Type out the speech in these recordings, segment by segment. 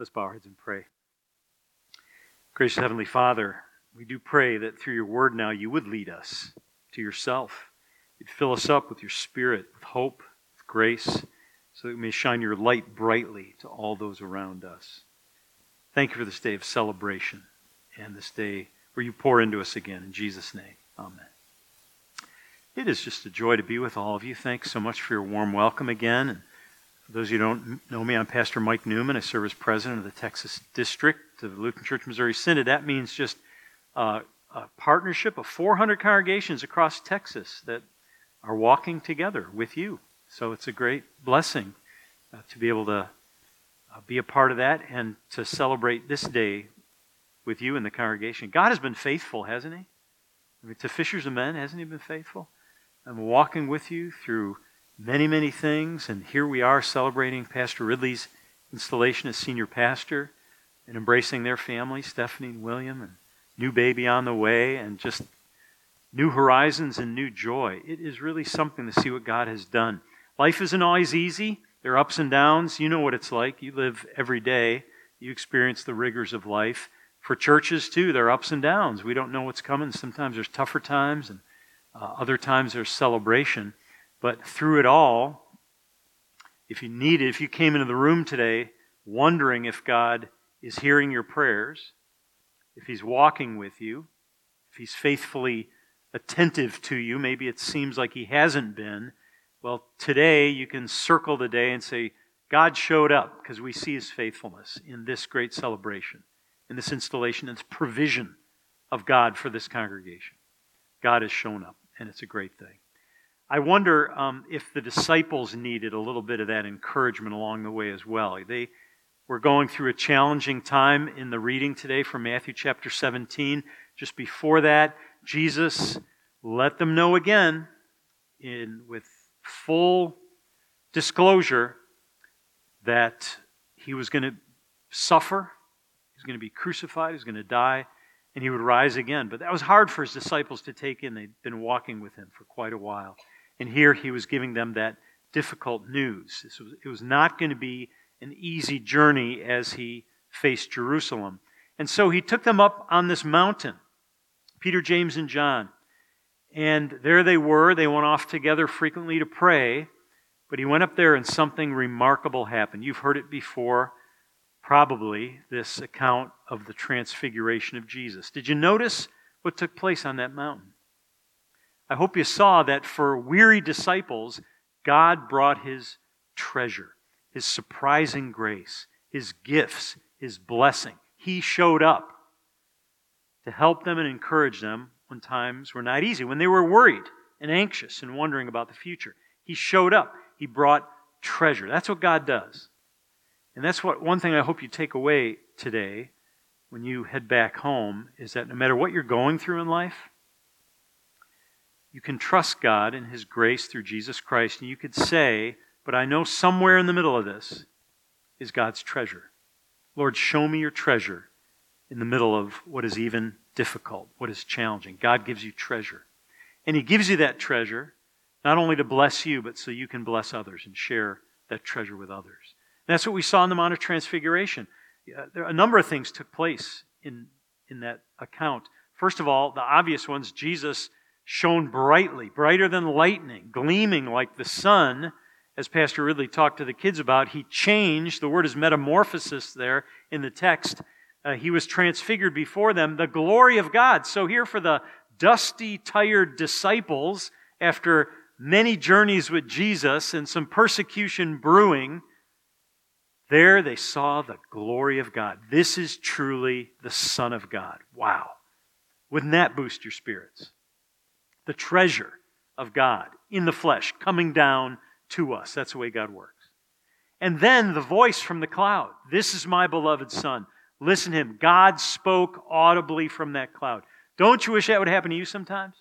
Let's bow our heads and pray. Gracious Heavenly Father, we do pray that through your word now you would lead us to yourself. You'd fill us up with your spirit, with hope, with grace, so that we may shine your light brightly to all those around us. Thank you for this day of celebration and this day where you pour into us again. In Jesus' name, amen. It is just a joy to be with all of you. Thanks so much for your warm welcome again. Those of you who don't know me, I'm Pastor Mike Newman. I serve as president of the Texas District of the Lutheran Church Missouri Synod. That means just uh, a partnership of 400 congregations across Texas that are walking together with you. So it's a great blessing uh, to be able to uh, be a part of that and to celebrate this day with you in the congregation. God has been faithful, hasn't He? I mean, to fishers of men, hasn't He been faithful? I'm walking with you through many, many things. And here we are celebrating Pastor Ridley's installation as senior pastor and embracing their family, Stephanie and William, and new baby on the way, and just new horizons and new joy. It is really something to see what God has done. Life isn't always easy. There are ups and downs. You know what it's like. You live every day. You experience the rigors of life. For churches, too, there are ups and downs. We don't know what's coming. Sometimes there's tougher times, and uh, other times there's celebration. But through it all, if you needed, if you came into the room today wondering if God is hearing your prayers, if He's walking with you, if He's faithfully attentive to you, maybe it seems like He hasn't been, well, today you can circle the day and say, God showed up because we see His faithfulness in this great celebration, in this installation, in this provision of God for this congregation. God has shown up, and it's a great thing. I wonder um, if the disciples needed a little bit of that encouragement along the way as well. They were going through a challenging time in the reading today from Matthew chapter 17. Just before that, Jesus let them know again, in, with full disclosure, that he was going to suffer, he was going to be crucified, he was going to die, and he would rise again. But that was hard for his disciples to take in. They'd been walking with him for quite a while. And here he was giving them that difficult news. It was not going to be an easy journey as he faced Jerusalem. And so he took them up on this mountain, Peter, James, and John. And there they were. They went off together frequently to pray. But he went up there and something remarkable happened. You've heard it before, probably, this account of the transfiguration of Jesus. Did you notice what took place on that mountain? I hope you saw that for weary disciples, God brought his treasure, his surprising grace, his gifts, his blessing. He showed up to help them and encourage them when times were not easy, when they were worried and anxious and wondering about the future. He showed up. He brought treasure. That's what God does. And that's what one thing I hope you take away today when you head back home is that no matter what you're going through in life, you can trust God and His grace through Jesus Christ, and you could say, But I know somewhere in the middle of this is God's treasure. Lord, show me your treasure in the middle of what is even difficult, what is challenging. God gives you treasure. And He gives you that treasure not only to bless you, but so you can bless others and share that treasure with others. And that's what we saw in the Mount of Transfiguration. Uh, there, a number of things took place in, in that account. First of all, the obvious ones Jesus shone brightly, brighter than lightning, gleaming like the sun, as Pastor Ridley talked to the kids about. He changed, the word is metamorphosis there in the text. Uh, he was transfigured before them, the glory of God. So, here for the dusty, tired disciples, after many journeys with Jesus and some persecution brewing, there they saw the glory of God. This is truly the Son of God. Wow. Wouldn't that boost your spirits? The treasure of God in the flesh coming down to us. That's the way God works. And then the voice from the cloud This is my beloved Son. Listen to him. God spoke audibly from that cloud. Don't you wish that would happen to you sometimes?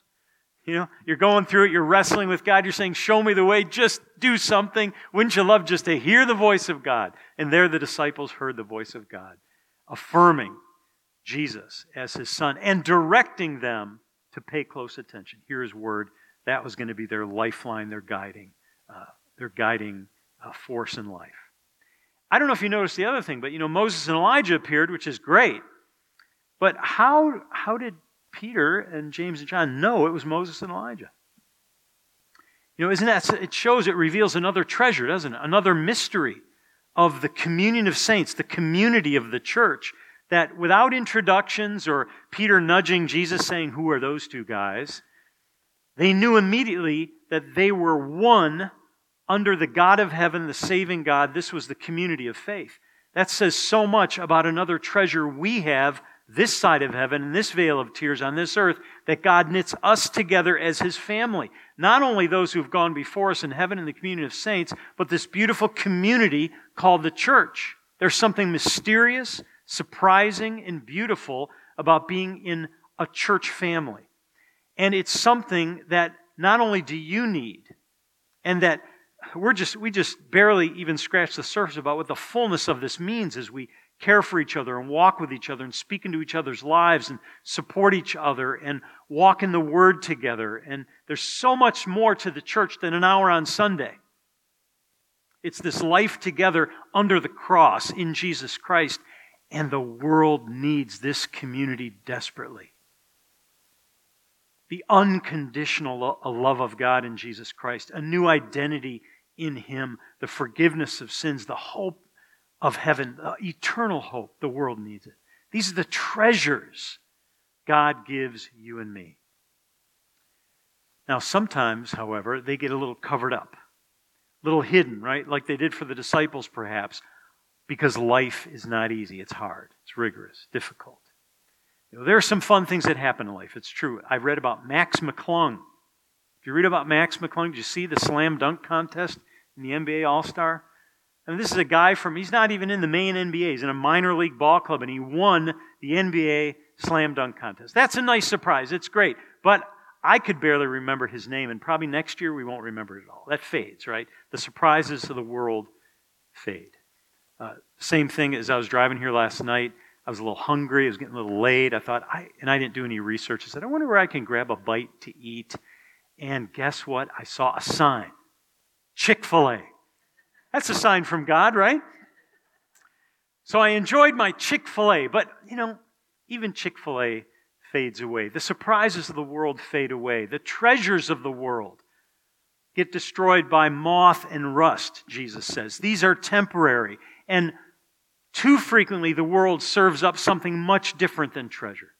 You know, you're going through it, you're wrestling with God, you're saying, Show me the way, just do something. Wouldn't you love just to hear the voice of God? And there the disciples heard the voice of God, affirming Jesus as his son and directing them to pay close attention. Hear his word. That was going to be their lifeline, their guiding, uh, their guiding uh, force in life. I don't know if you noticed the other thing, but you know, Moses and Elijah appeared, which is great. But how, how did Peter and James and John know it was Moses and Elijah? You know, isn't that, it shows, it reveals another treasure, doesn't it? Another mystery of the communion of saints, the community of the church, that without introductions or Peter nudging Jesus saying, Who are those two guys? They knew immediately that they were one under the God of heaven, the saving God. This was the community of faith. That says so much about another treasure we have this side of heaven, and this vale of tears on this earth, that God knits us together as His family. Not only those who've gone before us in heaven in the community of saints, but this beautiful community called the church. There's something mysterious, surprising, and beautiful about being in a church family. And it's something that not only do you need, and that we're just we just barely even scratch the surface about what the fullness of this means as we care for each other and walk with each other and speak into each other's lives and support each other and walk in the Word together. And there's so much more to the church than an hour on Sunday. It's this life together under the cross in Jesus Christ, and the world needs this community desperately. The unconditional love of God in Jesus Christ, a new identity in Him, the forgiveness of sins, the hope of heaven, the eternal hope. The world needs it. These are the treasures God gives you and me. Now, sometimes, however, they get a little covered up, a little hidden, right? Like they did for the disciples, perhaps, because life is not easy. It's hard, it's rigorous, difficult. You know, there are some fun things that happen in life. It's true. I've read about Max McClung. If you read about Max McClung, did you see the slam dunk contest in the NBA All Star? And this is a guy from, he's not even in the main NBA. He's in a minor league ball club, and he won the NBA slam dunk contest. That's a nice surprise. It's great. But I could barely remember his name, and probably next year we won't remember it at all. That fades, right? The surprises of the world fade. Uh, same thing as I was driving here last night. I was a little hungry. I was getting a little late. I thought, I, and I didn't do any research. I said, I wonder where I can grab a bite to eat. And guess what? I saw a sign Chick fil A. That's a sign from God, right? So I enjoyed my Chick fil A, but, you know, even Chick fil A fades away. The surprises of the world fade away. The treasures of the world get destroyed by moth and rust, Jesus says. These are temporary. And too frequently, the world serves up something much different than treasure.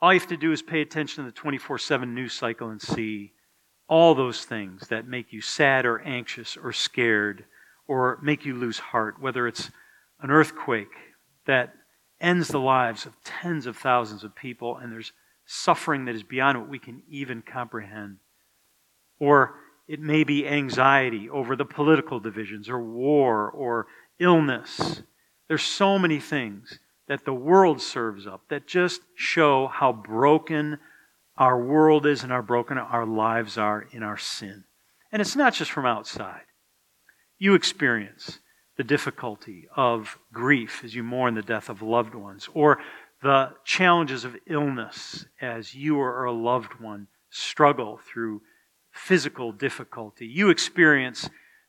All you have to do is pay attention to the 24 7 news cycle and see all those things that make you sad or anxious or scared or make you lose heart, whether it's an earthquake that ends the lives of tens of thousands of people and there's suffering that is beyond what we can even comprehend, or it may be anxiety over the political divisions or war or illness. There's so many things that the world serves up that just show how broken our world is and how broken our lives are in our sin. And it's not just from outside. You experience the difficulty of grief as you mourn the death of loved ones, or the challenges of illness as you or a loved one struggle through physical difficulty. You experience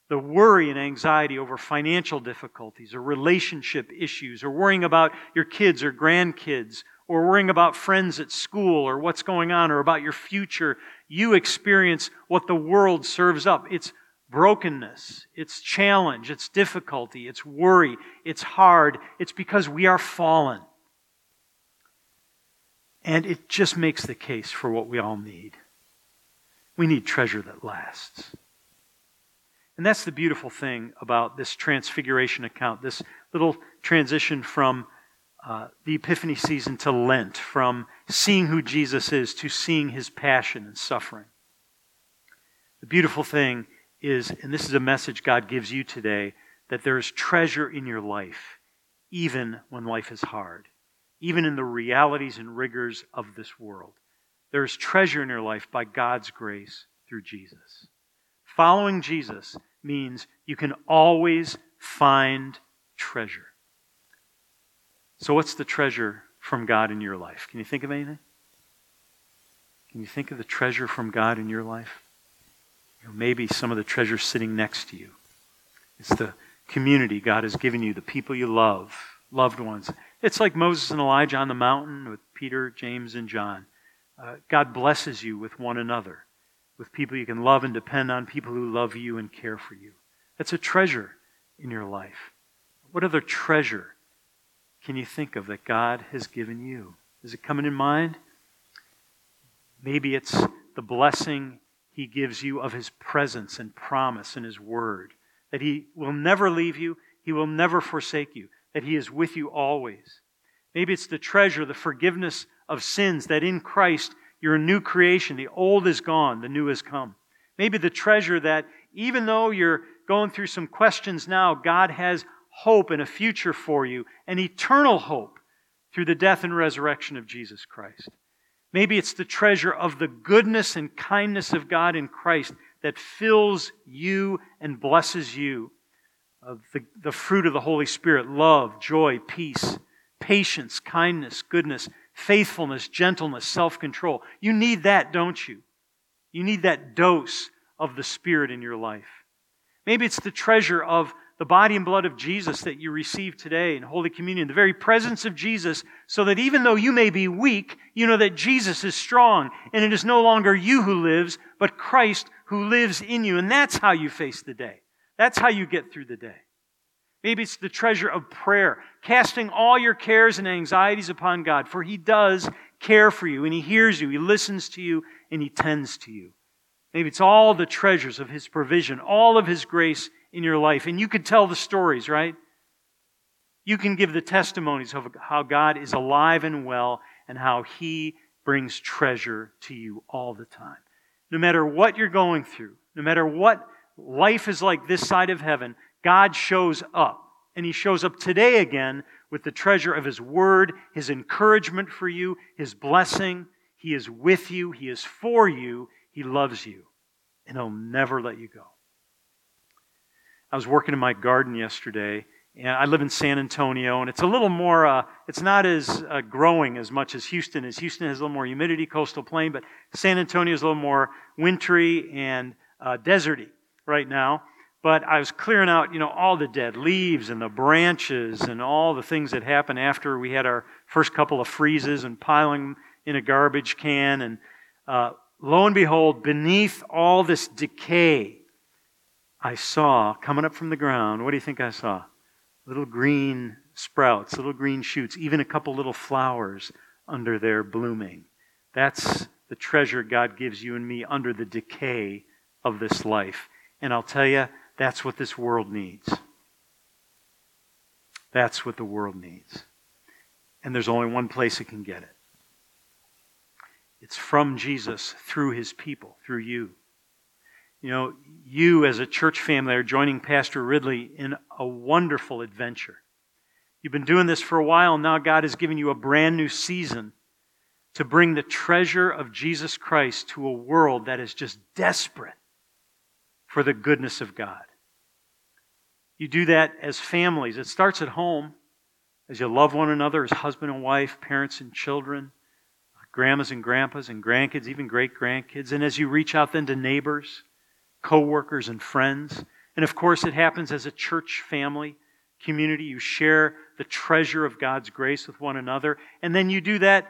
the worry and anxiety over financial difficulties or relationship issues or worrying about your kids or grandkids or worrying about friends at school or what's going on or about your future, you experience what the world serves up. It's brokenness, it's challenge, it's difficulty, it's worry, it's hard. It's because we are fallen. And it just makes the case for what we all need. We need treasure that lasts. And that's the beautiful thing about this transfiguration account, this little transition from uh, the Epiphany season to Lent, from seeing who Jesus is to seeing his passion and suffering. The beautiful thing is, and this is a message God gives you today, that there is treasure in your life, even when life is hard, even in the realities and rigors of this world. There is treasure in your life by God's grace through Jesus. Following Jesus means you can always find treasure. So, what's the treasure from God in your life? Can you think of anything? Can you think of the treasure from God in your life? You know, maybe some of the treasure sitting next to you. It's the community God has given you, the people you love, loved ones. It's like Moses and Elijah on the mountain with Peter, James, and John. Uh, God blesses you with one another, with people you can love and depend on, people who love you and care for you. That's a treasure in your life. What other treasure can you think of that God has given you? Is it coming in mind? Maybe it's the blessing He gives you of His presence and promise in His Word, that He will never leave you, He will never forsake you, that He is with you always. Maybe it's the treasure, the forgiveness of sins, that in Christ you're a new creation. The old is gone, the new has come. Maybe the treasure that even though you're going through some questions now, God has hope and a future for you, an eternal hope through the death and resurrection of Jesus Christ. Maybe it's the treasure of the goodness and kindness of God in Christ that fills you and blesses you. Of the, the fruit of the Holy Spirit love, joy, peace, patience, kindness, goodness, faithfulness, gentleness, self control. You need that, don't you? You need that dose of the Spirit in your life. Maybe it's the treasure of the body and blood of Jesus that you receive today in Holy Communion, the very presence of Jesus, so that even though you may be weak, you know that Jesus is strong, and it is no longer you who lives, but Christ who lives in you. And that's how you face the day. That's how you get through the day. Maybe it's the treasure of prayer, casting all your cares and anxieties upon God, for He does care for you, and He hears you, He listens to you, and He tends to you. Maybe it's all the treasures of His provision, all of His grace in your life. And you could tell the stories, right? You can give the testimonies of how God is alive and well and how He brings treasure to you all the time. No matter what you're going through, no matter what life is like this side of heaven, God shows up. And He shows up today again with the treasure of His Word, His encouragement for you, His blessing. He is with you, He is for you, He loves you, and He'll never let you go. I was working in my garden yesterday, and I live in San Antonio, and it's a little more, uh, it's not as uh, growing as much as Houston is. Houston has a little more humidity, coastal plain, but San Antonio is a little more wintry and uh, deserty right now. But I was clearing out, you know, all the dead leaves and the branches and all the things that happened after we had our first couple of freezes and piling them in a garbage can. And uh, lo and behold, beneath all this decay, I saw coming up from the ground, what do you think I saw? Little green sprouts, little green shoots, even a couple little flowers under there blooming. That's the treasure God gives you and me under the decay of this life. And I'll tell you, that's what this world needs. That's what the world needs. And there's only one place it can get it it's from Jesus through his people, through you. You know, you as a church family are joining Pastor Ridley in a wonderful adventure. You've been doing this for a while. Now God has given you a brand new season to bring the treasure of Jesus Christ to a world that is just desperate for the goodness of God. You do that as families. It starts at home as you love one another as husband and wife, parents and children, grandmas and grandpas and grandkids, even great grandkids. And as you reach out then to neighbors, coworkers and friends. And of course, it happens as a church family, community. You share the treasure of God's grace with one another. And then you do that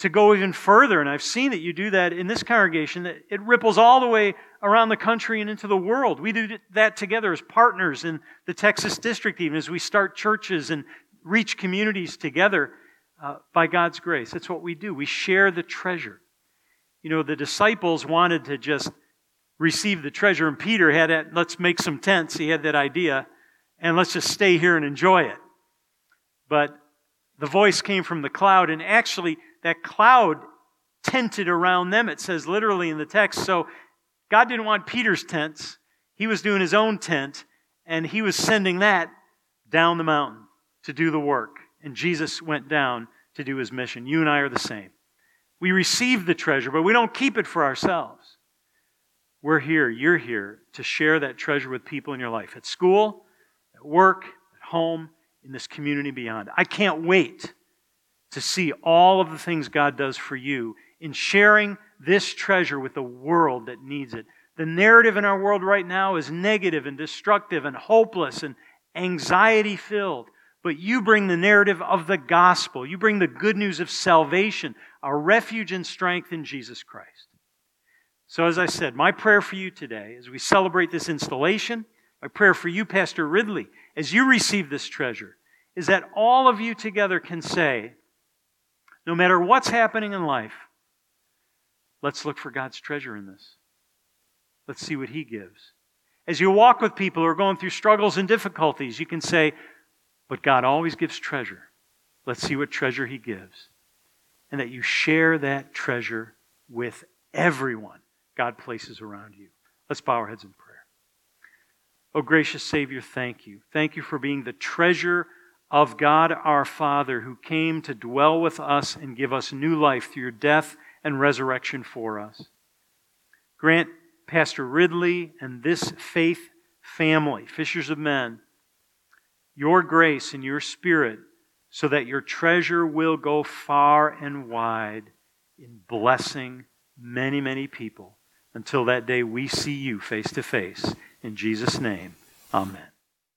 to go even further. And I've seen that you do that in this congregation, that it ripples all the way around the country and into the world. We do that together as partners in the Texas district, even as we start churches and reach communities together uh, by God's grace. That's what we do. We share the treasure. You know, the disciples wanted to just receive the treasure. And Peter had that, let's make some tents. He had that idea, and let's just stay here and enjoy it. But the voice came from the cloud, and actually, that cloud tented around them, it says literally in the text. So God didn't want Peter's tents, he was doing his own tent, and he was sending that down the mountain to do the work. And Jesus went down to do his mission. You and I are the same. We receive the treasure, but we don't keep it for ourselves. We're here, you're here to share that treasure with people in your life at school, at work, at home, in this community beyond. I can't wait to see all of the things God does for you in sharing this treasure with the world that needs it. The narrative in our world right now is negative and destructive and hopeless and anxiety filled, but you bring the narrative of the gospel. You bring the good news of salvation, our refuge and strength in Jesus Christ. So, as I said, my prayer for you today, as we celebrate this installation, my prayer for you, Pastor Ridley, as you receive this treasure, is that all of you together can say, no matter what's happening in life, let's look for God's treasure in this. Let's see what He gives. As you walk with people who are going through struggles and difficulties, you can say, but God always gives treasure. Let's see what treasure He gives. And that you share that treasure with everyone God places around you. Let's bow our heads in prayer. Oh, gracious Savior, thank you. Thank you for being the treasure of God our Father who came to dwell with us and give us new life through your death and resurrection for us. Grant Pastor Ridley and this faith family, Fishers of Men, your grace and your spirit so that your treasure will go far and wide in blessing many, many people until that day we see you face to face. In Jesus' name, amen.